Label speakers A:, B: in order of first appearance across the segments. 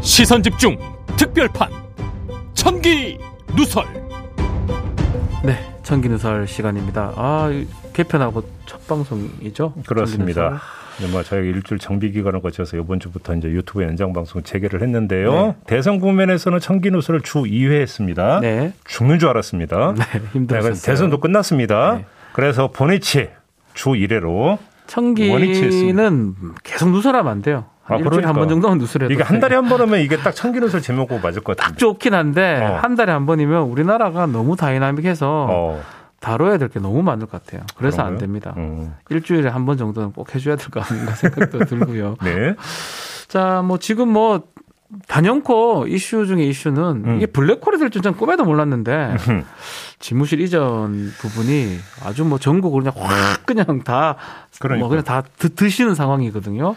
A: 시선 집중 특별판 천기 누설
B: 네, 천기 누설 시간입니다. 아, 개편하고 첫 방송이죠?
C: 그렇습니다. 네, 뭐 저희가 일주일 정비 기간을 거쳐서 이번 주부터 이제 유튜브 연장 방송 재개를 했는데요. 네. 대선 국면에서는 천기 누설을 주 2회 했습니다. 네. 죽는 줄 알았습니다.
B: 네, 힘들었어요.
C: 대선도 끝났습니다. 네. 그래서 본회치 주 1회로
B: 청기는 계속 누설하면 안 돼요. 아, 그러니까. 한번 정도는 누설해도
C: 이게 한 달에 한 번 하면 이게 딱 청기 누설 제목고 맞을 것 같아요.
B: 딱 좋긴 한데 어. 한 달에 한 번이면 우리나라가 너무 다이나믹해서 어. 다뤄야 될 게 너무 많을 것 같아요. 그래서 안 됩니다. 음. 일주일에 한 번 정도는 꼭 해줘야 될것 아닌가 생각도 들고요.
C: 네.
B: 자, 뭐 지금 뭐 단연코 이슈 중에 이슈는 음. 이게 블랙홀이 될 줄은 꿈에도 몰랐는데 음. 집무실 이전 부분이 아주 뭐 전국으로 그냥 확 그냥 다뭐 그러니까. 그냥 다 드, 시는 상황이거든요.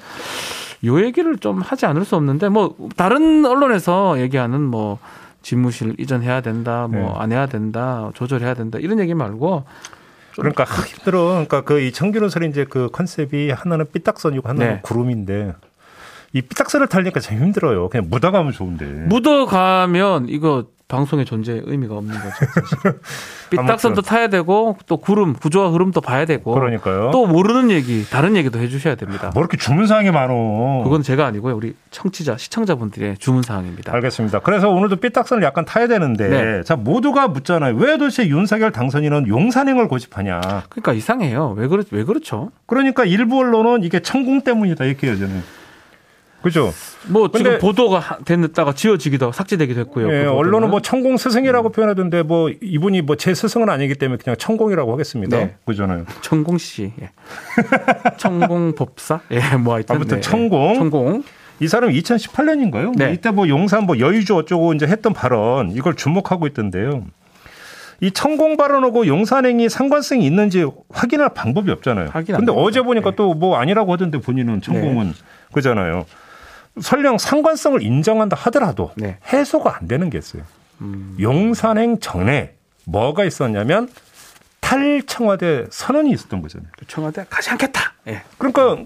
B: 요 얘기를 좀 하지 않을 수 없는데 뭐 다른 언론에서 얘기하는 뭐 집무실 이전해야 된다, 뭐안 네. 해야 된다, 조절해야 된다 이런 얘기 말고
C: 그러니까 힘들어. 그러니까 그 이 청기노설이 이제 그 컨셉이 하나는 삐딱선이고 하나는 네. 구름인데 이 삐딱선을 타려니까 참 힘들어요. 그냥 묻어가면 좋은데.
B: 묻어가면 이거 방송의 존재 의미가 없는 거죠. 삐딱선도 타야 되고 또 구름 구조와 흐름도 봐야 되고
C: 그러니까요.
B: 또 모르는 얘기 다른 얘기도 해주셔야 됩니다.
C: 뭐 이렇게 주문 사항이 많어?
B: 그건 제가 아니고요. 우리 청취자 시청자분들의 주문 사항입니다.
C: 알겠습니다. 그래서 오늘도 삐딱선을 약간 타야 되는데 네. 자 모두가 묻잖아요. 왜 도대체 윤석열 당선인은 용산행을 고집하냐?
B: 그러니까 이상해요. 왜 그렇 왜 그렇죠?
C: 그러니까 일부 언론은 이게 천공 때문이다 이렇게 여전히. 그죠?
B: 뭐 지금 보도가 됐다가 지워지기도 하고 삭제되기도 했고요.
C: 예, 그 언론은 뭐 천공 스승이라고 음. 표현하던데 뭐 이분이 뭐 제 스승은 아니기 때문에 그냥 천공이라고 하겠습니다. 네. 그잖아요.
B: 천공 씨. 예. 천공 법사? 예, 뭐 하여튼
C: 아무튼 네. 천공.
B: 천공.
C: 이 사람 2018년인가요? 네. 이때 뭐 용산 뭐 여의주 어쩌고 이제 했던 발언 이걸 주목하고 있던데요. 이 천공 발언하고 용산행이 상관성이 있는지 확인할 방법이 없잖아요. 근데 어제 보니까 네. 또뭐 아니라고 하던데 본인은 천공은 네. 그잖아요. 설령 상관성을 인정한다 하더라도 네. 해소가 안 되는 게 있어요. 음. 용산행 전에 뭐가 있었냐면 탈청와대 선언이 있었던 거잖아요.
B: 그 청와대 가지 않겠다. 네.
C: 그러니까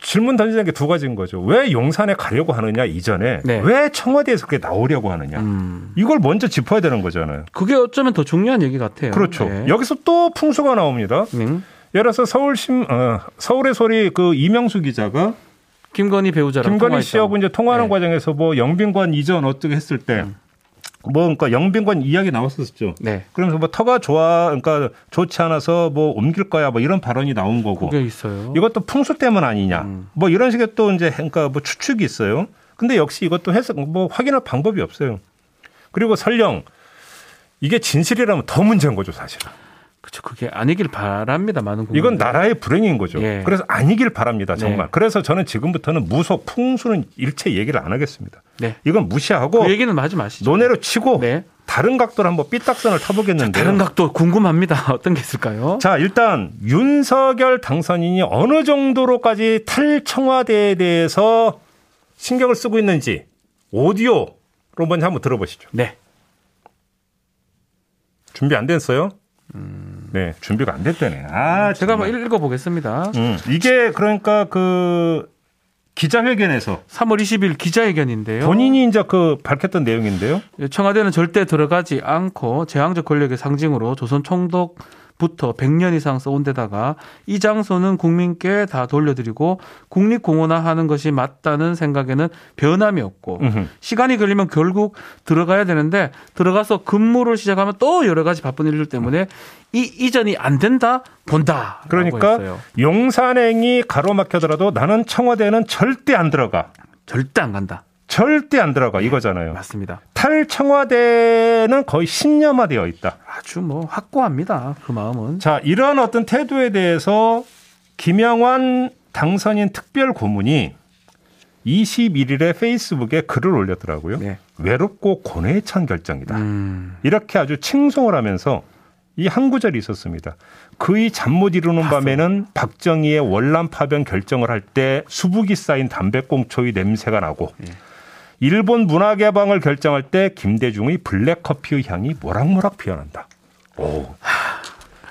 C: 질문 던지는 게 두 가지인 거죠. 왜 용산에 가려고 하느냐 이전에 네. 왜 청와대에서 그게 나오려고 하느냐 음. 이걸 먼저 짚어야 되는 거잖아요.
B: 그게 어쩌면 더 중요한 얘기 같아요.
C: 그렇죠. 네. 여기서 또 풍수가 나옵니다. 음. 예를 들어서 서울심 어, 서울의 소리 그 이명수 기자가
B: 김건희 배우자랑
C: 김건희 씨하고 이제 통화하는 네. 과정에서 뭐 영빈관 이전 어떻게 했을 때. 음. 뭐 그러니까 영빈관 이야기 나왔었죠. 네. 그러면서 뭐 터가 좋아 그러니까 좋지 않아서 뭐 옮길 거야 뭐 이런 발언이 나온 거고.
B: 그게 있어요.
C: 이것도 풍수 때문 아니냐. 음. 뭐 이런 식의 또 이제 그러니까 뭐 추측이 있어요. 근데 역시 이것도 해석 뭐 확인할 방법이 없어요. 그리고 설령 이게 진실이라면 더 문제인 거죠, 사실은.
B: 그렇죠. 그게 아니길 바랍니다. 많은
C: 국민들. 이건 나라의 불행인 거죠. 예. 그래서 아니길 바랍니다. 네. 정말. 네. 그래서 저는 지금부터는 무속 풍수는 일체 얘기를 안 하겠습니다. 네. 이건 무시하고
B: 그 얘기는 하지 마시죠.
C: 논외로 치고 네. 다른 각도로 한번 삐딱선을 타보겠는데
B: 다른 각도 궁금합니다. 어떤 게 있을까요?
C: 자, 일단 윤석열 당선인이 어느 정도로까지 탈청와대에 대해서 신경을 쓰고 있는지 오디오로 먼저 한번 들어보시죠.
B: 네.
C: 준비 안 됐어요? 음... 네, 준비가 안 됐다네. 아,
B: 제가 한번 읽어보겠습니다.
C: 음, 이게 그러니까 그 기자회견에서
B: 3월 20일 기자회견인데요.
C: 본인이 이제 그 밝혔던 내용인데요.
B: 청와대는 절대 들어가지 않고 제왕적 권력의 상징으로 조선 총독 부터 100년 이상 써온 데다가 이 장소는 국민께 다 돌려드리고 국립공원화하는 것이 맞다는 생각에는 변함이 없고 으흠. 시간이 걸리면 결국 들어가야 되는데 들어가서 근무를 시작하면 또 여러 가지 바쁜 일들 때문에 이 이전이 안 된다 본다.
C: 그러니까. 용산행이 가로막혀더라도 나는 청와대는 절대 안 들어가.
B: 절대 안 간다.
C: 절대 안 들어가 네, 이거잖아요.
B: 맞습니다.
C: 탈청와대는 거의 신념화되어 있다.
B: 아주 뭐 확고합니다. 그 마음은.
C: 자, 이런 어떤 태도에 대해서 김영환 당선인 특별 고문이 21일에 페이스북에 글을 올렸더라고요. 네. 외롭고 고뇌찬 결정이다. 음. 이렇게 아주 칭송을 하면서 이 한 구절이 있었습니다. 그의 잠 못 이루는 봤어. 밤에는 박정희의 월남 파병 결정을 할 때 수북이 쌓인 담배꽁초의 냄새가 나고 네. 일본 문화 개방을 결정할 때 김대중의 블랙커피의 향이 모락모락 피어난다. 오.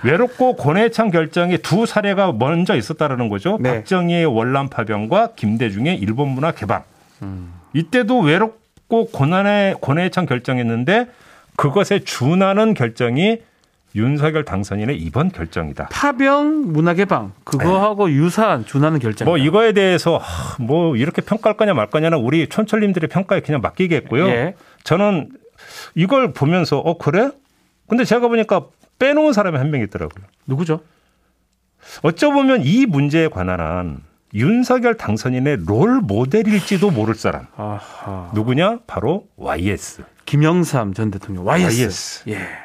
C: 외롭고 고뇌찬 결정이 두 사례가 먼저 있었다라는 거죠. 네. 박정희의 월남 파병과 김대중의 일본 문화 개방. 음. 이때도 외롭고 고난의 고뇌찬 결정했는데 그것에 준하는 결정이 윤석열 당선인의 이번 결정이다.
B: 파병 문화 개방 그거하고 네. 유사한 준하는 결정.
C: 뭐 이거에 대해서 뭐 이렇게 평가할 거냐 말 거냐는 우리 촌철님들의 평가에 그냥 맡기겠고요. 예. 저는 이걸 보면서 어 그래? 근데 제가 보니까 빼놓은 사람이 한 명 있더라고요.
B: 누구죠?
C: 어쩌보면 이 문제에 관한 한 윤석열 당선인의 롤 모델일지도 모를 사람. 아하. 누구냐? 바로 YS.
B: 김영삼 전 대통령. YS. YS. 예.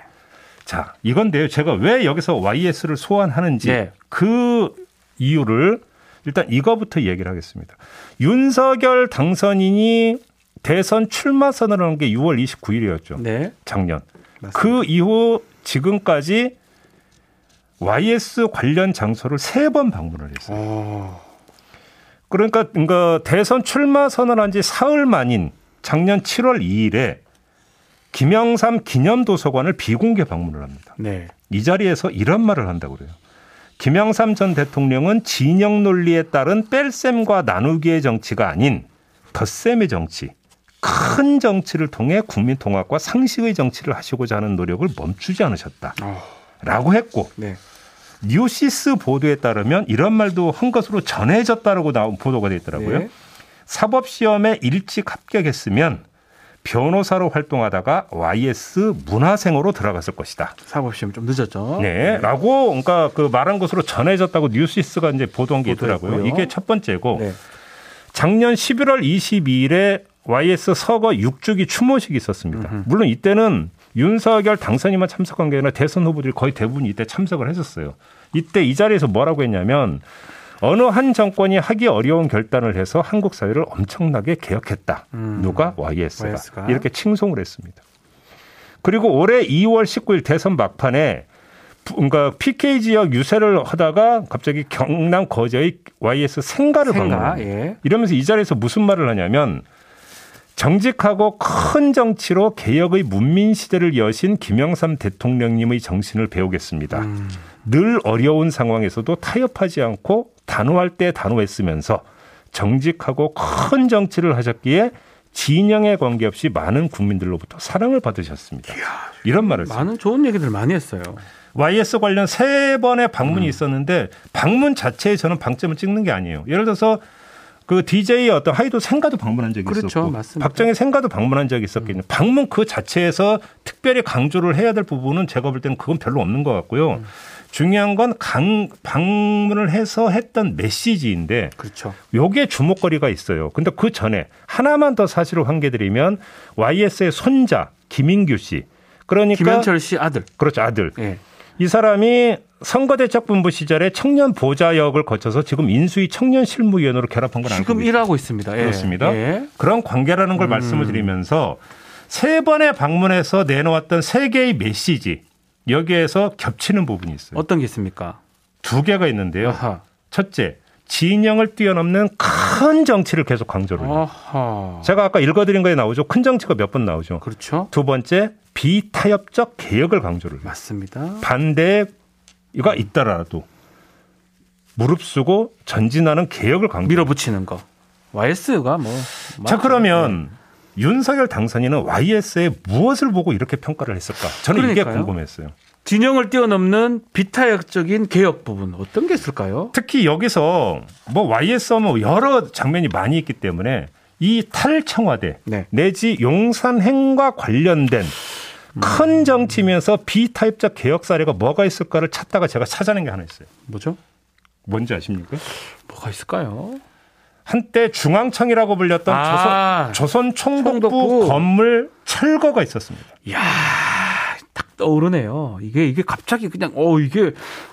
C: 자, 이건데요. 제가 왜 여기서 YS를 소환하는지 예. 그 이유를 일단 이거부터 얘기를 하겠습니다. 윤석열 당선인이 대선 출마 선언을 한 게 6월 29일이었죠. 네. 작년. 맞습니다. 그 이후 지금까지 YS 관련 장소를 세 번 방문을 했어요. 오. 어. 그러니까, 그러니까 대선 출마 선언한 지 사흘 만인 작년 7월 2일에 김영삼 기념도서관을 비공개 방문을 합니다. 네. 이 자리에서 이런 말을 한다고 그래요. 김영삼 전 대통령은 진영 논리에 따른 뺄셈과 나누기의 정치가 아닌 덧셈의 정치, 큰 정치를 통해 국민 통합과 상식의 정치를 하시고자 하는 노력을 멈추지 않으셨다. 어. 라고 했고 네. 뉴시스 보도에 따르면 이런 말도 한 것으로 전해졌다라고 나온 보도가 돼 있더라고요. 네. 사법 시험에 일찍 합격했으면 변호사로 활동하다가 YS 문하생으로 들어갔을 것이다.
B: 사법 시험 좀 늦었죠.
C: 네, 라고 그러니까 그 말한 것으로 전해졌다고 뉴시스가 이제 보도한 게 있더라고요. 이게 첫 번째고 네. 작년 11월 22일에 YS 서거 6주기 추모식이 있었습니다. 음흠. 물론 이때는 윤석열 당선인만 참석한 게 아니라 대선 후보들이 거의 대부분 이때 참석을 했었어요. 이때 이 자리에서 뭐라고 했냐면 어느 한 정권이 하기 어려운 결단을 해서 한국 사회를 엄청나게 개혁했다. 음. 누가 YS가. YS가 이렇게 칭송을 했습니다. 그리고 올해 2월 19일 대선 막판에 그러니까 PK 지역 유세를 하다가 갑자기 경남 거제의 YS 생가를 생가, 방문. 예. 이러면서 이 자리에서 무슨 말을 하냐면 정직하고 큰 정치로 개혁의 문민 시대를 여신 김영삼 대통령님의 정신을 배우겠습니다. 음. 늘 어려운 상황에서도 타협하지 않고 단호할 때 단호했으면서 정직하고 큰 정치를 하셨기에 진영에 관계없이 많은 국민들로부터 사랑을 받으셨습니다. 이야, 이런 말을
B: 많은 좋은 얘기들 많이 했어요.
C: YS 관련 세 번의 방문이 음. 있었는데 방문 자체에 저는 방점을 찍는 게 아니에요. 예를 들어서 그 DJ의 어떤 하이도 생가도 방문한 적이 그렇죠. 있었고 맞습니다. 박정희 생가도 방문한 적이 있었거든요. 음. 방문 그 자체에서 특별히 강조를 해야 될 부분은 제가 볼 때는 그건 별로 없는 것 같고요. 음. 중요한 건 강, 방문을 해서 했던 메시지인데 그렇죠. 요게 주목거리가 있어요. 근데 그 전에 하나만 더 사실을 환기드리면 YS의 손자 김인규 씨 그러니까
B: 김현철 씨 아들.
C: 그렇죠. 아들. 네. 이 사람이 선거대책본부 시절에 청년 보좌 역을 거쳐서 지금 인수위 청년 실무위원으로 결합한 건
B: 지금 일하고 있습니다.
C: 예. 그렇습니다. 예. 그런 관계라는 걸 음. 말씀을 드리면서 세 번의 방문에서 내놓았던 세 개의 메시지 여기에서 겹치는 부분이 있어요.
B: 어떤 게 있습니까?
C: 두 개가 있는데요. 아하. 첫째, 진영을 뛰어넘는 큰 정치를 계속 강조를 해요. 제가 아까 읽어드린 거에 나오죠. 큰 정치가 몇 번 나오죠.
B: 그렇죠.
C: 두 번째, 비타협적 개혁을 강조를 해요.
B: 맞습니다.
C: 반대가 있더라도 무릅쓰고 전진하는 개혁을 강조.
B: 밀어붙이는 거. YS가 뭐.
C: 자 그러면 네. 윤석열 당선인은 YS에 무엇을 보고 이렇게 평가를 했을까? 저는 그러니까요. 이게 궁금했어요.
B: 진영을 뛰어넘는 비타협적인 개혁 부분 어떤 게 있을까요?
C: 특히 여기서 뭐 YS 뭐 여러 장면이 많이 있기 때문에 이 탈청와대 네. 내지 용산행과 관련된 큰 정치면서 비타입적 개혁 사례가 뭐가 있을까를 찾다가 제가 찾아낸 게 하나 있어요.
B: 뭐죠?
C: 뭔지 아십니까?
B: 뭐가 있을까요?
C: 한때 중앙청이라고 불렸던 아, 조선, 조선 총독부, 총독부, 건물 철거가 있었습니다.
B: 이야, 딱 떠오르네요. 이게 이게 갑자기 그냥 어 이게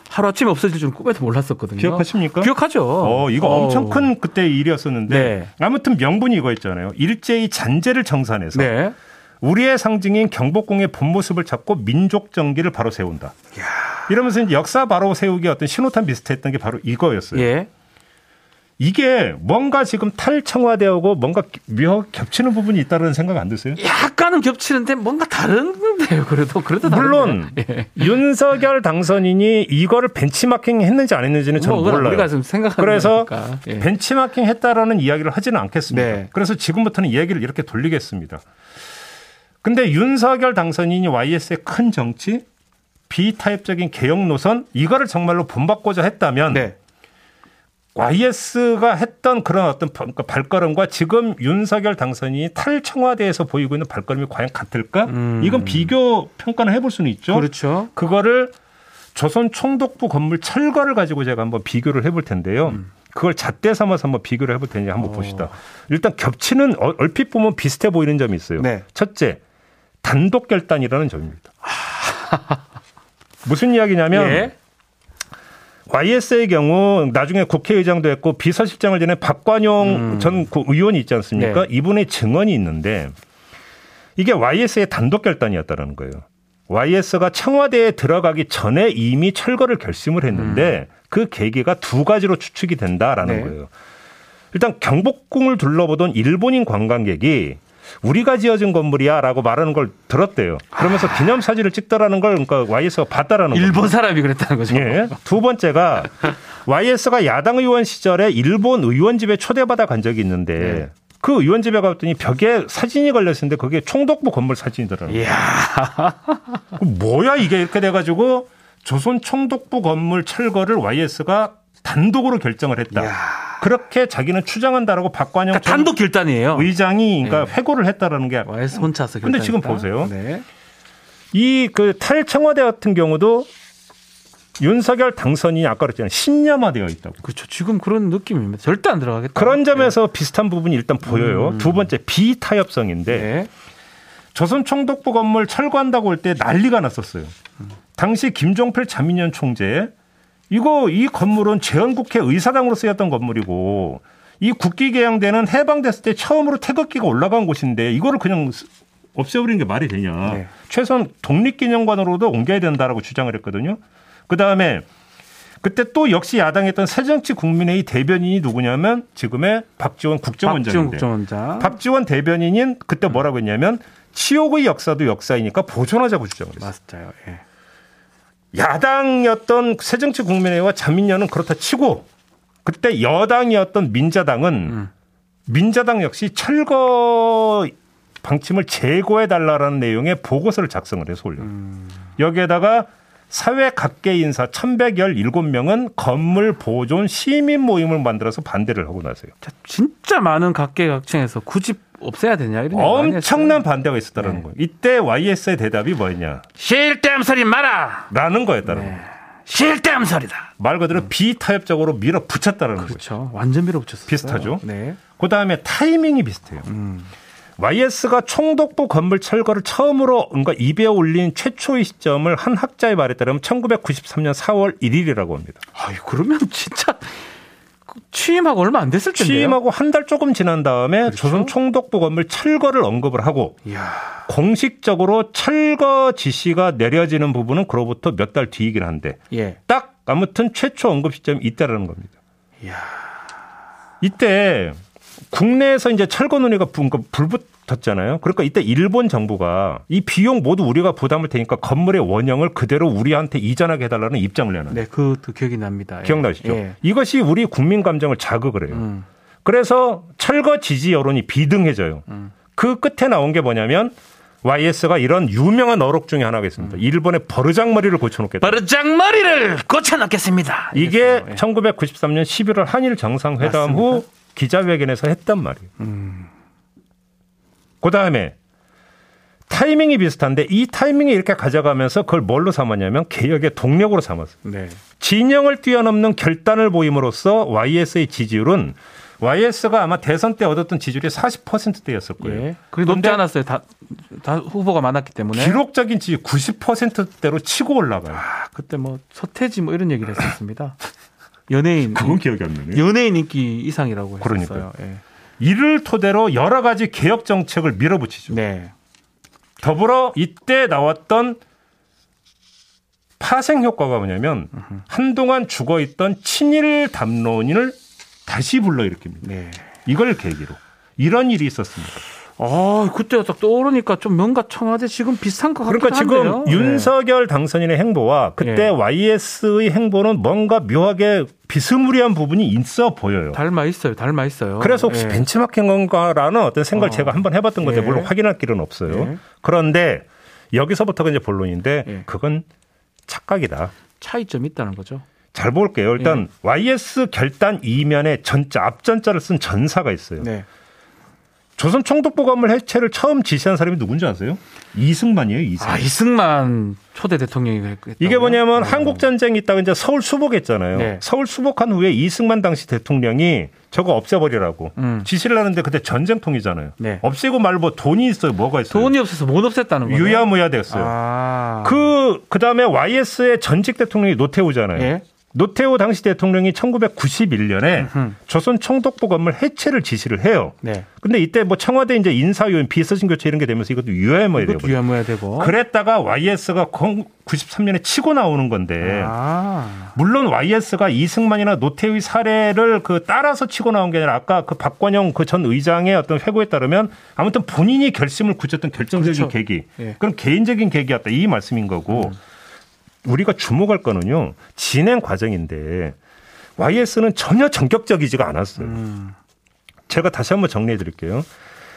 B: 하루 아침에 없어질 줄 꿈에도 몰랐었거든요.
C: 기억하십니까?
B: 기억하죠.
C: 어, 이거 어. 엄청 큰 그때 일이었었는데 네. 아무튼 명분이 이거였잖아요. 일제히 잔재를 정산해서 네. 우리의 상징인 경복궁의 본 모습을 찾고 민족 정기를 바로 세운다. 이야. 이러면서 역사 바로 세우기 어떤 신호탄 비슷했던 게 바로 이거였어요. 예. 이게 뭔가 지금 탈청와대하고 뭔가 묘 겹치는 부분이 있다는 생각 안 드세요?
B: 약간은 겹치는데 뭔가 다른데요. 그래도 그래도
C: 물론 예. 윤석열 당선인이 이거를 벤치마킹 했는지 안 했는지는 저는 뭐, 몰라요.
B: 우리가 좀 생각하는
C: 그래서 예. 벤치마킹 했다라는 이야기를 하지는 않겠습니다. 네. 그래서 지금부터는 이야기를 이렇게 돌리겠습니다. 근데 윤석열 당선인이 YS의 큰 정치, 비타협적인 개혁 노선 이거를 정말로 본받고자 했다면 네. YS가 했던 그런 어떤 그러니까 발걸음과 지금 윤석열 당선인이 탈청와대에서 보이고 있는 발걸음이 과연 같을까? 음. 이건 비교 평가는 해볼 수는 있죠.
B: 그렇죠.
C: 그거를 조선 총독부 건물 철거를 가지고 제가 한번 비교를 해볼 텐데요. 음. 그걸 잣대 삼아서 한번 비교를 해볼 테니 한번 오. 봅시다. 일단 겹치는 얼핏 보면 비슷해 보이는 점이 있어요. 네. 첫째, 단독 결단이라는 점입니다. 무슨 이야기냐면 예? YS의 경우 나중에 국회의장도 했고 비서실장을 지낸 박관용 음. 전 의원이 있지 않습니까? 네. 이분의 증언이 있는데 이게 YS의 단독 결단이었다는 거예요. YS가 청와대에 들어가기 전에 이미 철거를 결심을 했는데 음. 그 계기가 두 가지로 추측이 된다라는 네. 거예요. 일단 경복궁을 둘러보던 일본인 관광객이 우리가 지어진 건물이야라고 말하는 걸 들었대요. 그러면서 기념 사진을 찍더라는 걸 그러니까 YS가 봤다라는
B: 거죠. 일본 사람이 그랬다는 거죠.
C: 예. 두 번째가 YS가 야당 의원 시절에 일본 의원 집에 초대받아 간 적이 있는데 네. 그 의원 집에 갔더니 벽에 사진이 걸려 있었는데 그게 총독부 건물 사진이더라고요. 이야. 뭐야 이게 이렇게 돼가지고 조선 총독부 건물 철거를 YS가 단독으로 결정을 했다. 이야. 그렇게 자기는 추정한다라고 박관영 그러니까
B: 단독 결단이에요.
C: 의장이 그러니까 네. 회고를 했다라는 게.
B: 와이스 혼자서.
C: 근데 지금 보세요. 네. 이그 탈청와대 같은 경우도 윤석열 당선인이 아까 그랬잖아요. 신념화되어 있다고.
B: 그렇죠. 지금 그런 느낌입니다. 절대 안 들어가겠다.
C: 그런 점에서 네. 비슷한 부분이 일단 보여요. 음. 두 번째 비타협성인데 네. 조선 총독부 건물 철거한다고 할 때 난리가 났었어요. 당시 김종필 자민련 총재 이거 이 건물은 재헌국회 의사당으로 쓰였던 건물이고 이 국기 개양대는 해방됐을 때 처음으로 태극기가 올라간 곳인데 이거를 그냥 없애버리는 게 말이 되냐. 네. 최소한 독립기념관으로도 옮겨야 된다라고 주장을 했거든요. 그 다음에 그때 또 역시 야당했던 새정치 국민회의 대변인이 누구냐면 지금의 박지원 국정원장인데. 박지원 국정원장. 박지원 대변인인 그때 뭐라고 했냐면 치욕의 역사도 역사이니까 보존하자고 주장을 했어요.
B: 맞아요. 예.
C: 야당이었던 새정치 국민회의와 자민련은 그렇다 치고 그때 여당이었던 민자당은 음. 민자당 역시 철거 방침을 재고해 달라라는 내용의 보고서를 작성을 해서 올려요. 음. 여기에다가 사회 각계 인사 1117명은 건물 보존 시민 모임을 만들어서 반대를 하고 나서요.
B: 진짜 많은 각계각층에서 굳이 없애야 되냐 이런
C: 엄청난 반대가 있었다는 네. 거예요. 이때 YS의 대답이 뭐였냐?
B: 실댐 소리 마라.
C: 라는 거였다는 네.
B: 거예요. 실댐 소리다.
C: 말 그대로 음. 비타협적으로 밀어붙였다는
B: 그렇죠.
C: 거죠.
B: 그렇죠. 완전 밀어붙였어요.
C: 비슷하죠. 네. 그 다음에 타이밍이 비슷해요. 음. YS가 총독부 건물 철거를 처음으로 뭔가 입에 올린 최초의 시점을 한 학자의 말에 따르면 1993년 4월 1일이라고 합니다.
B: 아, 그러면 진짜 취임하고 얼마 안 됐을 텐데요.
C: 취임하고 한 달 조금 지난 다음에 그렇죠? 조선 총독부 건물 철거를 언급을 하고 이야. 공식적으로 철거 지시가 내려지는 부분은 그로부터 몇 달 뒤이긴 한데 예. 딱 아무튼 최초 언급 시점이 이때라는 겁니다. 이야. 이때 국내에서 이제 철거 논의가 불붙었잖아요. 그러니까 이때 일본 정부가 이 비용 모두 우리가 부담을 테니까 건물의 원형을 그대로 우리한테 이전하게 해달라는 입장을 내는.
B: 네, 그, 그 기억이 납니다.
C: 예. 기억나시죠? 예. 이것이 우리 국민 감정을 자극을 해요. 음. 그래서 철거 지지 여론이 비등해져요. 음. 그 끝에 나온 게 뭐냐면 YS가 이런 유명한 어록 중에 하나가 있습니다. 음. 일본의 버르장머리를 고쳐놓겠다.
B: 버르장머리를 고쳐놓겠습니다.
C: 이게 예. 1993년 11월 한일 정상회담 맞습니다. 후 기자회견에서 했단 말이에요. 음. 그 다음에 타이밍이 비슷한데 이 타이밍이 이렇게 가져가면서 그걸 뭘로 삼았냐면 개혁의 동력으로 삼았어요. 네. 진영을 뛰어넘는 결단을 보임으로써 YS의 지지율은 YS가 아마 대선 때 얻었던 지지율이 40%대였을 거예요. 예.
B: 그게 높지 않았어요. 다, 다 후보가 많았기 때문에.
C: 기록적인 지지 90%대로 치고 올라가요.
B: 아, 그때 뭐 서태지 뭐 이런 얘기를 했었습니다. 연예인
C: 그건 기억이 안 나네.
B: 연예인 인기 이상이라고 했어요. 예.
C: 이를 토대로 여러 가지 개혁 정책을 밀어붙이죠. 네. 더불어 이때 나왔던 파생 효과가 뭐냐면 한동안 죽어 있던 친일 담론인을 다시 불러일으킵니다. 네. 이걸 계기로 이런 일이 있었습니다.
B: 아, 그때 딱 떠오르니까 좀 뭔가 청와대 지금 비슷한 것 같기도
C: 그러니까 지금 한데요. 윤석열 네. 당선인의 행보와 그때 네. YS의 행보는 뭔가 묘하게 비스무리한 부분이 있어 보여요.
B: 닮아 있어요. 닮아 있어요.
C: 그래서 혹시 네. 벤치마킹 건가라는 어떤 생각을 어. 제가 한번 해봤던 건데 물론 확인할 길은 없어요. 그런데 여기서부터가 이제 본론인데 그건 착각이다.
B: 차이점이 있다는 거죠.
C: 잘 볼게요. 일단 YS 결단 이면에 전자 앞전자를 쓴 전사가 있어요. 네. 조선 총독보감을 해체를 처음 지시한 사람이 누군지 아세요? 이승만이에요. 이승만.
B: 아 이승만 초대 대통령이
C: 했다고요? 이게 뭐냐면 네. 한국 전쟁이 있다가 이제 서울 수복했잖아요. 네. 서울 수복한 후에 이승만 당시 대통령이 저거 없애버리라고 음. 지시를 하는데 그때 전쟁통이잖아요. 네. 없애고 말고 뭐 돈이 있어요. 뭐가 있어요?
B: 돈이 없어서 못 없앴다는 거예요.
C: 유야무야 됐어요. 아. 그 그 다음에 YS의 전직 대통령이 노태우잖아요. 예? 노태우 당시 대통령이 1991년에 으흠. 조선 총독부 건물 해체를 지시를 해요. 네. 근데 이때 뭐 청와대 이제 인사요인 비서진 교체 이런 게 되면서 이것도 유야무야 되고.
B: 유야무야 되고.
C: 그랬다가 YS가 93년에 치고 나오는 건데. 아. 물론 YS가 이승만이나 노태우의 사례를 그 따라서 치고 나온 게 아니라 아까 그 박관영 그 전 의장의 어떤 회고에 따르면 아무튼 본인이 결심을 굳혔던 결정적인 그렇죠. 계기. 네. 그럼 개인적인 계기였다 이 말씀인 거고. 음. 우리가 주목할 거는요 진행 과정인데 YS는 전혀 전격적이지가 않았어요. 음. 제가 다시 한번 정리해 드릴게요.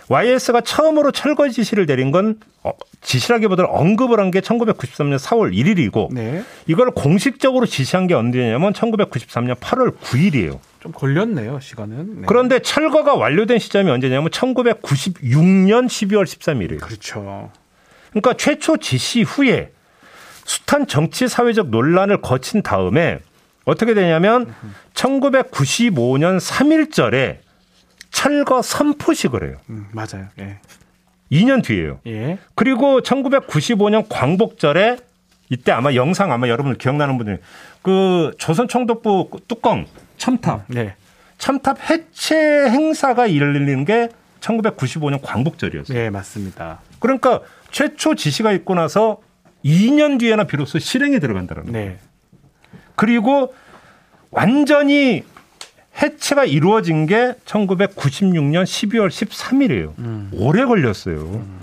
C: YS가 처음으로 철거 지시를 내린 건 어, 지시라기보다는 언급을 한 게 1993년 4월 1일이고 네. 이걸 공식적으로 지시한 게 언제냐면 1993년 8월 9일이에요.
B: 좀 걸렸네요, 시간은.
C: 네. 그런데 철거가 완료된 시점이 언제냐면 1996년 12월 13일이에요.
B: 그렇죠.
C: 그러니까 최초 지시 후에 숱한 정치 사회적 논란을 거친 다음에 어떻게 되냐면 1995년 3일절에 철거 선포식을 해요.
B: 음, 맞아요. 예.
C: 2년 뒤에요. 예. 그리고 1995년 광복절에 이때 아마 영상 아마 여러분 기억나는 분들 그 조선 총독부 뚜껑 첨탑. 네. 첨탑 해체 행사가 열리는 게 1995년 광복절이었어요.
B: 네, 맞습니다.
C: 그러니까 최초 지시가 있고 나서 2년 뒤에나 비로소 실행에 들어간다는 거예요. 네. 그리고 완전히 해체가 이루어진 게 1996년 12월 13일이에요. 음. 오래 걸렸어요. 음.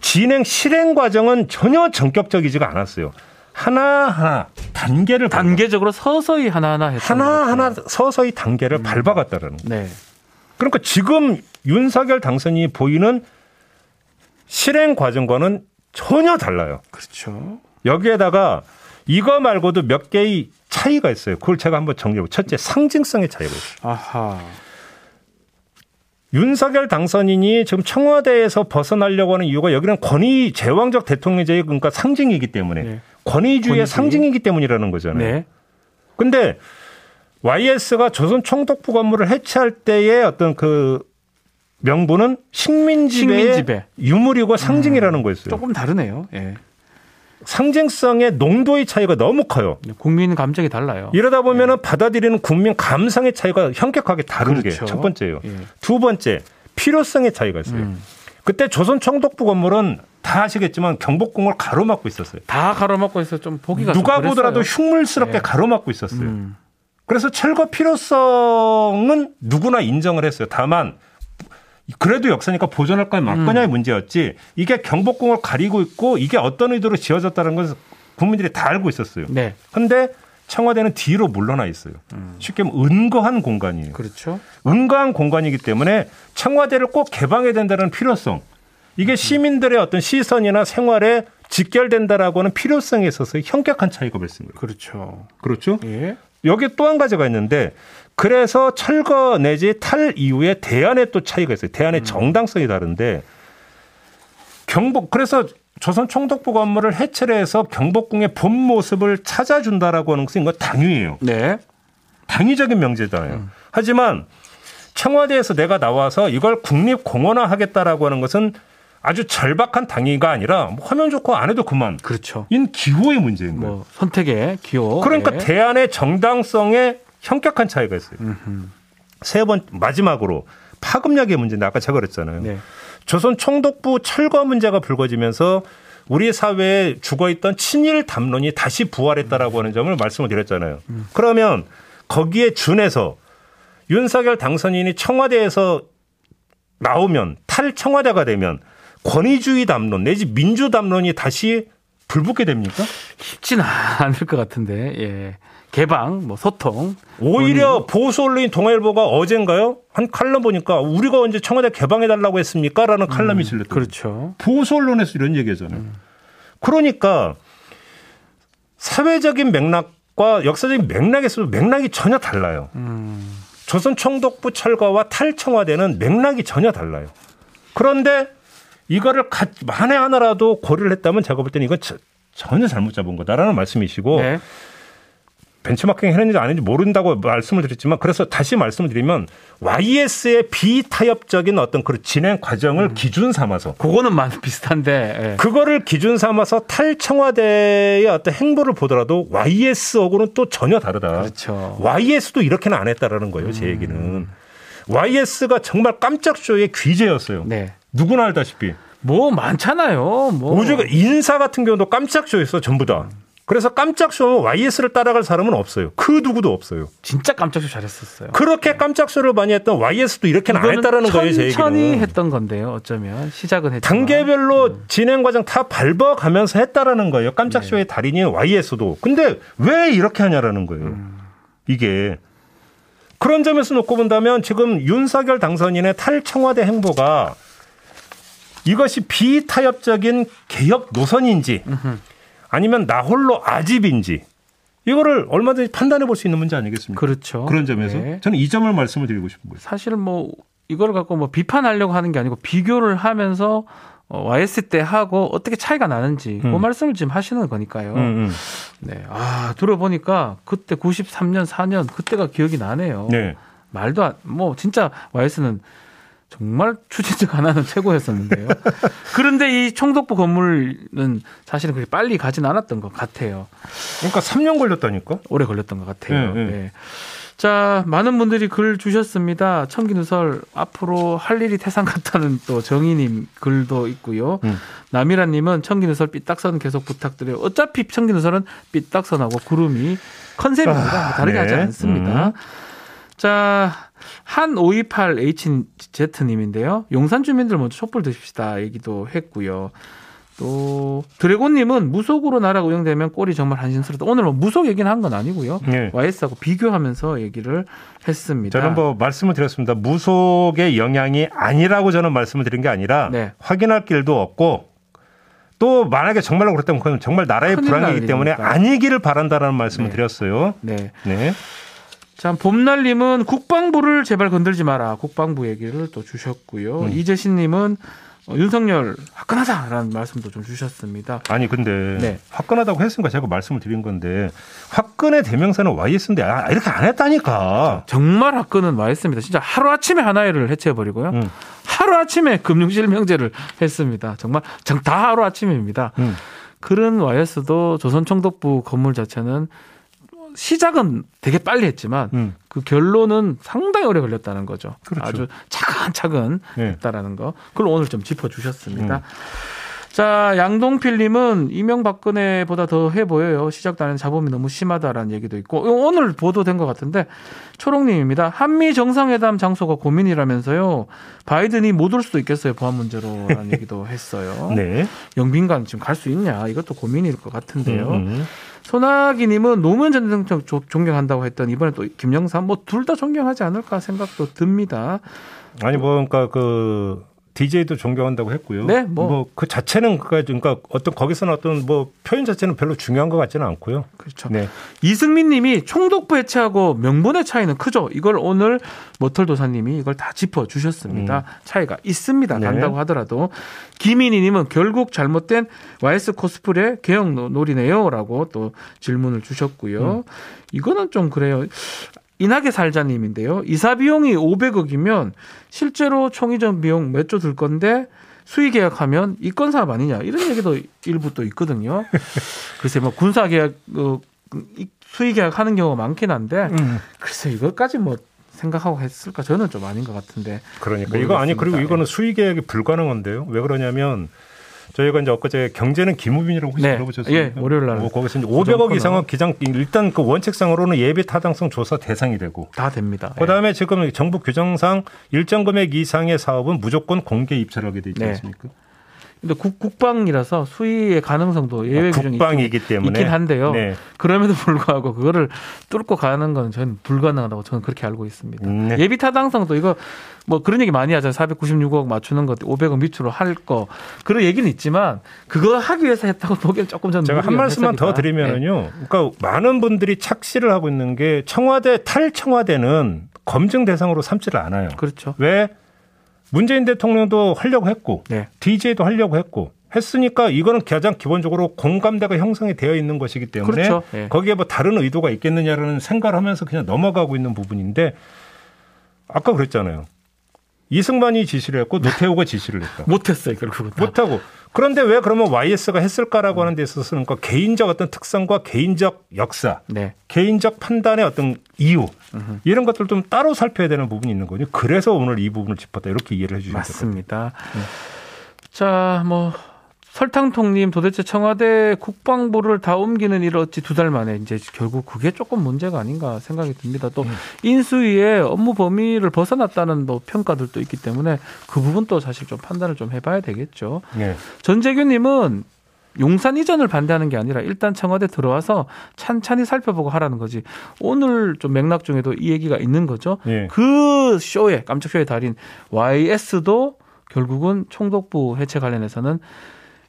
C: 진행 실행 과정은 전혀 전격적이지가 않았어요. 하나하나 단계를
B: 단계적으로 밟아. 서서히 하나하나
C: 하나하나 서서히 단계를 음. 밟아갔다라는 거예요. 네. 그러니까 지금 윤석열 당선이 보이는 실행 과정과는 전혀 달라요.
B: 그렇죠.
C: 여기에다가 이거 말고도 몇 개의 차이가 있어요. 그걸 제가 한번 정리해보고 첫째 상징성의 차이가 있어요. 아하. 윤석열 당선인이 지금 청와대에서 벗어나려고 하는 이유가 여기는 권위 제왕적 대통령제의 그러니까 상징이기 때문에 네. 권위주의의 권위주의. 상징이기 때문이라는 거잖아요. 네. 근데 YS가 조선 총독부 건물을 해체할 때의 어떤 그 명분은 식민지배의 식민지배. 유물이고 상징이라는 음, 거였어요.
B: 조금 다르네요. 예.
C: 상징성의 농도의 차이가 너무 커요.
B: 네, 국민 감정이 달라요.
C: 이러다 보면 은 예. 받아들이는 국민 감상의 차이가 현격하게 다른 그렇죠. 게첫 번째예요. 예. 두 번째 필요성의 차이가 있어요. 음. 그때 조선 총독부 건물은 다 아시겠지만 경복궁을 가로막고 있었어요.
B: 다 가로막고 있어 좀 보기가
C: 누가 보더라도 흉물스럽게 예. 가로막고 있었어요. 음. 그래서 철거 필요성은 누구나 인정을 했어요. 다만 그래도 역사니까 보존할 거냐 말 거냐의 음. 문제였지 이게 경복궁을 가리고 있고 이게 어떤 의도로 지어졌다는 것을 국민들이 다 알고 있었어요. 네. 근데 청와대는 뒤로 물러나 있어요. 음. 쉽게 말하면 은거한 공간이에요.
B: 그렇죠.
C: 은거한 공간이기 때문에 청와대를 꼭 개방해야 된다는 필요성. 이게 음. 시민들의 어떤 시선이나 생활에 직결된다라고 하는 필요성에 있어서 현격한 차이가 발생해요.
B: 그렇죠.
C: 그렇죠? 예. 여기 또한 가지가 있는데 그래서 철거 내지 탈 이후에 대안에 또 차이가 있어요. 대안의 음. 정당성이 다른데 경복 그래서 조선 총독부 건물을 해체를 해서 경복궁의 본 모습을 찾아준다라고 하는 것은 이거 당위예요. 네. 당위적인 명제잖아요. 음. 하지만 청와대에서 내가 나와서 이걸 국립공원화 하겠다라고 하는 것은 아주 절박한 당위가 아니라 뭐 하면 좋고 안 해도 그만.
B: 그렇죠.
C: 인 기호의 문제인 거예요.
B: 뭐 선택의 기호.
C: 그러니까 네. 대안의 정당성에 현격한 차이가 있어요. 세번 마지막으로 파급력의 문제인데 아까 제가 그랬잖아요. 네. 조선 총독부 철거 문제가 불거지면서 우리 사회에 죽어있던 친일 담론이 다시 부활했다라고 하는 점을 말씀을 드렸잖아요. 음. 그러면 거기에 준해서 윤석열 당선인이 청와대에서 나오면 탈 청와대가 되면 권위주의 담론 내지 민주 담론이 다시 불붙게 됩니까?
B: 쉽지는 않을 것 같은데. 예. 개방, 뭐 소통.
C: 오히려 보수 언론인 동아일보가 어젠가요? 한 칼럼 보니까 우리가 언제 청와대 개방해 달라고 했습니까? 라는 칼럼이 음, 실렸다.
B: 그렇죠.
C: 보수 언론에서 이런 얘기하잖아요. 음. 그러니까 사회적인 맥락과 역사적인 맥락에서도 맥락이 전혀 달라요. 음. 조선 총독부 철거와 탈청와대는 맥락이 전혀 달라요. 그런데 이거를 만에 하나라도 고려를 했다면 제가 볼 때는 이건 전혀 잘못 잡은 거다라는 말씀이시고 네. 벤치마킹 했는지 안 했는지 모른다고 말씀을 드렸지만 그래서 다시 말씀을 드리면 YS의 비타협적인 어떤 그 진행 과정을 음. 기준 삼아서
B: 그거는 많이 비슷한데
C: 예. 그거를 기준 삼아서 탈청와대의 어떤 행보를 보더라도 YS하고는 또 전혀 다르다.
B: 그렇죠.
C: YS도 이렇게는 안 했다라는 거예요. 제 음. 얘기는 YS가 정말 깜짝 쇼의 귀재였어요. 네. 누구나 알다시피.
B: 뭐 많잖아요. 뭐.
C: 오죽 인사 같은 경우도 깜짝 쇼였어 전부 다. 그래서 깜짝 쇼는 YS를 따라갈 사람은 없어요. 그 누구도 없어요.
B: 진짜 깜짝 쇼 잘했었어요.
C: 그렇게 깜짝 쇼를 많이 했던 YS도 이렇게는 안 했다라는 거예요, 제 얘기는.
B: 천천히 했던 건데요. 어쩌면 시작은 했죠.
C: 단계별로 음. 진행 과정 다 밟아가면서 했다라는 거예요. 깜짝 쇼의 네. 달인인 YS도. 근데 왜 이렇게 하냐라는 거예요. 음. 이게 그런 점에서 놓고 본다면 지금 윤석열 당선인의 탈청와대 행보가 이것이 비타협적인 개혁 노선인지 아니면 나 홀로 아집인지 이거를 얼마든지 판단해 볼 수 있는 문제 아니겠습니까?
B: 그렇죠.
C: 그런 점에서 네. 저는 이 점을 말씀을 드리고 싶은 거예요.
B: 사실 뭐 이걸 갖고 뭐 비판하려고 하는 게 아니고 비교를 하면서 어, YS 때 하고 어떻게 차이가 나는지 그 음. 그 말씀을 지금 하시는 거니까요. 음, 음. 네. 아, 들어보니까 그때 93년, 4년 그때가 기억이 나네요. 네. 말도 안, 뭐 진짜 YS는 정말 추진력 하나는 최고였었는데요. 그런데 이 총독부 건물은 사실은 그렇게 빨리 가진 않았던 것 같아요.
C: 그러니까 3년 걸렸다니까?
B: 오래 걸렸던 것 같아요. 네, 네. 네. 자, 많은 분들이 글 주셨습니다. 청기누설 앞으로 할 일이 태산 같다는 또 정희님 글도 있고요. 음. 남이라님은 청기누설 삐딱선 계속 부탁드려요. 어차피 청기누설은 삐딱선하고 구름이 컨셉입니다. 아, 다르게 네. 하지 않습니다. 음. 자, 한 528HZ님인데요. 용산 주민들 먼저 촛불 드십시다. 얘기도 했고요. 또 드래곤님은 무속으로 나라가 운영되면 꼴이 정말 한심스럽다. 오늘 뭐 무속 얘기는 한 건 아니고요. 네. YS하고 비교하면서 얘기를 했습니다.
C: 저는 뭐 말씀을 드렸습니다. 무속의 영향이 아니라고 저는 말씀을 드린 게 아니라 네. 확인할 길도 없고 또 만약에 정말로 그렇다면 그건 정말 나라의 불안이기 때문에 아니기를 바란다라는 말씀을 네. 드렸어요. 네. 네.
B: 자, 봄날님은 국방부를 제발 건들지 마라. 국방부 얘기를 또 주셨고요. 음. 이재신님은 어, 윤석열 화끈하다라는 말씀도 좀 주셨습니다.
C: 아니 근데 네. 화끈하다고 했으니까 제가 말씀을 드린 건데 화끈의 대명사는 YS인데 아, 이렇게 안 했다니까.
B: 정말 화끈은 YS입니다. 진짜 하루 아침에 하나를 해체해 버리고요. 음. 하루 아침에 금융실명제를 했습니다. 정말 다 하루 아침입니다. 음. 그런 YS도 조선총독부 건물 자체는 시작은 되게 빨리 했지만 음. 그 결론은 상당히 오래 걸렸다는 거죠. 그렇죠. 아주 차근차근 네. 했다라는 거. 그걸 오늘 좀 짚어 주셨습니다. 음. 자, 양동필님은 이명박근혜보다 더 해 보여요. 시작도 안 자본이 너무 심하다라는 얘기도 있고 오늘 보도된 것 같은데 초롱님입니다. 한미 정상회담 장소가 고민이라면서요. 바이든이 못 올 수도 있겠어요. 보안 문제로라는 얘기도 했어요. 네. 영빈관 지금 갈 수 있냐 이것도 고민일 것 같은데요. 음. 음. 소나기님은 노무현 전 대통령 존경한다고 했던 이번에 또 김영삼 뭐 둘 다 존경하지 않을까 생각도 듭니다.
C: 아니 뭐 그러니까 그 DJ도 존경한다고 했고요. 네, 뭐. 뭐 그 자체는 그러니까 어떤 거기서는 어떤 뭐 표현 자체는 별로 중요한 것 같지는 않고요.
B: 그렇죠. 네. 이승민 님이 총독부 해체하고 명분의 차이는 크죠. 이걸 오늘 모털 도사님이 이걸 다 짚어 주셨습니다. 음. 차이가 있습니다. 네. 간다고 하더라도 김인희 님은 결국 잘못된 YS 코스프레 개혁 놀이네요라고 또 질문을 주셨고요. 음. 이거는 좀 그래요. 인하게 살자님인데요. 이사 비용이 500억이면 실제로 총이전 비용 몇 조 들 건데 수의 계약하면 이권 사업 아니냐 이런 얘기도 일부 또 있거든요. 글쎄 뭐 군사 계약 어, 수의 계약하는 경우가 많긴 한데 음. 글쎄 이것까지 뭐 생각하고 했을까 저는 좀 아닌 것 같은데.
C: 그러니까 모르겠습니다. 이거 아니 그리고 이거는 수의 계약이 불가능한데요. 왜 그러냐면 저희가 이제 엊그제 경제는 김우빈이라고 혹시 네. 들어보셨어요?
B: 예, 월요일 날. 뭐
C: 거기서 이제 500억 이상은 기장 일단 그 원칙상으로는 예비 타당성 조사 대상이 되고
B: 다 됩니다.
C: 그다음에 예. 지금 정부 규정상 일정 금액 이상의 사업은 무조건 공개 입찰하게 돼 있지 네. 않습니까?
B: 근데 국, 방이라서 수위의 가능성도 예외 규정이
C: 국방이기 때문에
B: 있긴 한데요. 네. 그럼에도 불구하고 그거를 뚫고 가는 건 저는 불가능하다고 저는 그렇게 알고 있습니다. 네. 예비 타당성도 이거 뭐 그런 얘기 많이 하잖아요. 496억 맞추는 것 500억 밑으로 할 거. 그런 얘기는 있지만 그거 하기 위해서 했다고 보기엔 조금 저는
C: 제가 한 말씀만 더 드리면은요. 네. 그러니까 많은 분들이 착시를 하고 있는 게 청와대 탈 청와대는 검증 대상으로 삼지를 않아요.
B: 그렇죠.
C: 왜 문재인 대통령도 하려고 했고 네. DJ도 하려고 했고 했으니까 이거는 가장 기본적으로 공감대가 형성이 되어 있는 것이기 때문에 그렇죠. 네. 거기에 뭐 다른 의도가 있겠느냐라는 생각을 하면서 그냥 넘어가고 있는 부분인데 아까 그랬잖아요. 이승만이 지시를 했고 노태우가 지시를 했다.
B: 못했어요 결국은.
C: 못하고 그런데 왜 그러면 YS가 했을까라고 하는 데 있어서는 그 개인적 어떤 특성과 개인적 역사, 네. 개인적 판단의 어떤 이유 으흠. 이런 것들 좀 따로 살펴야 되는 부분이 있는 거죠. 그래서 오늘 이 부분을 짚었다 이렇게 이해를 해주시면
B: 맞습니다. 네. 자, 뭐 설탕통님 도대체 청와대 국방부를 다 옮기는 일 어찌 두 달 만에 이제 결국 그게 조금 문제가 아닌가 생각이 듭니다. 또 음. 인수위에 업무 범위를 벗어났다는 뭐 평가들도 있기 때문에 그 부분도 사실 좀 판단을 좀 해봐야 되겠죠. 네. 전재규님은 용산 이전을 반대하는 게 아니라 일단 청와대 들어와서 찬찬히 살펴보고 하라는 거지. 오늘 좀 맥락 중에도 이 얘기가 있는 거죠. 네. 그 쇼에 깜짝 쇼의 달인 YS도 결국은 총독부 해체 관련해서는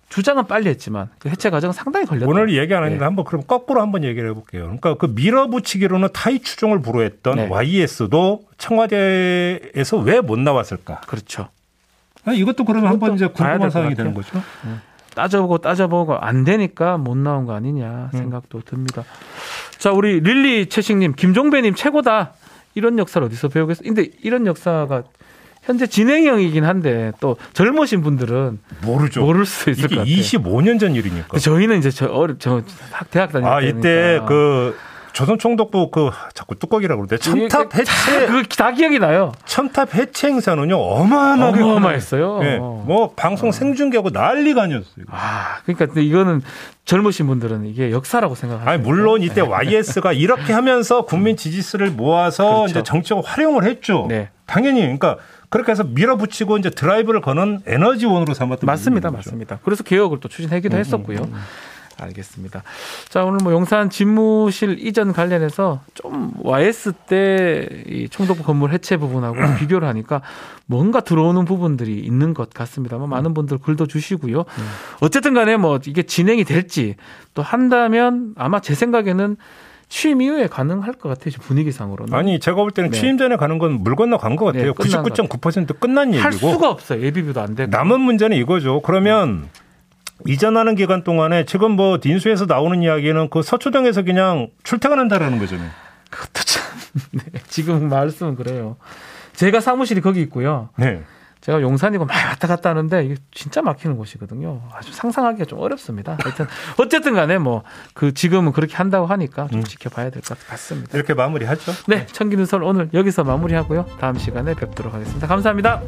B: 주장은 빨리 했지만 그 해체 과정은 상당히 걸렸다.
C: 오늘 얘기 안 했는데 네. 한번 그럼 거꾸로 한번 얘기를 해볼게요. 그러니까 그 밀어붙이기로는 타이 추종을 불허했던 네. YS도 청와대에서 왜 못 나왔을까?
B: 그렇죠.
C: 아, 이것도 그러면 한번 이제 궁금한 사항이 되는 거죠. 네.
B: 따져보고 따져보고 안 되니까 못 나온 거 아니냐 생각도 음. 듭니다. 자, 우리 릴리 채식님, 김종배님 최고다. 이런 역사를 어디서 배우겠어? 근데 이런 역사가 현재 진행형이긴 한데 또 젊으신 분들은
C: 모르죠.
B: 모를 수 있을 것 같아요.
C: 25년 전 일이니까.
B: 저희는 이제 저 어려 저 대학 다닐
C: 아, 이때 그 조선총독부 그 자꾸 뚜껑이라고 그러는데 첨탑 해체
B: 그다 기억이 나요.
C: 첨탑 해체 행사는요 어마어마하게
B: 어마어마했어요. 네.
C: 뭐 방송 어. 생중계하고 난리가 아니었어요.
B: 아 그러니까 이거는 젊으신 분들은 이게 역사라고 생각하죠.
C: 아니 물론 이때 네. YS가 이렇게 하면서 국민 지지수를 모아서 그렇죠. 이제 정치적으로 활용을 했죠. 네. 당연히 그러니까 그렇게 해서 밀어붙이고 이제 드라이브를 거는 에너지원으로 삼았던
B: 맞습니다, 맞습니다. 그래서 개혁을 또 추진하기도 음, 음 했었고요. 음, 음. 알겠습니다. 자, 오늘 뭐 용산 집무실 이전 관련해서 좀 YS 때이 총독부 건물 해체 부분하고 비교를 하니까 뭔가 들어오는 부분들이 있는 것 같습니다만 많은 분들 글도 주시고요. 음. 어쨌든 간에 뭐 이게 진행이 될지 또 한다면 아마 제 생각에는 취임 이후에 가능할 것 같아요. 분위기상으로는.
C: 아니 제가 볼 때는 네. 취임 전에 가는 건 물 건너 간 것 같아요. 네, 99.9% 끝난 얘기고. 할
B: 수가 없어요. 예비비도 안 되고.
C: 남은 문제는 이거죠. 그러면 네. 이전하는 기간 동안에 지금 뭐 딘수에서 나오는 이야기는 그 서초동에서 그냥 출퇴근한다라는 거잖아요.
B: 그것도 참 네, 지금 말씀은 그래요. 제가 사무실이 거기 있고요. 네. 제가 용산이고 막 왔다 갔다 하는데 이게 진짜 막히는 곳이거든요. 아주 상상하기가 좀 어렵습니다. 하여튼 어쨌든 간에 뭐 그 지금은 그렇게 한다고 하니까 좀 음. 지켜봐야 될 것 같습니다.
C: 이렇게 마무리하죠.
B: 네, 청기누설 오늘 여기서 마무리하고요. 다음 시간에 뵙도록 하겠습니다. 감사합니다.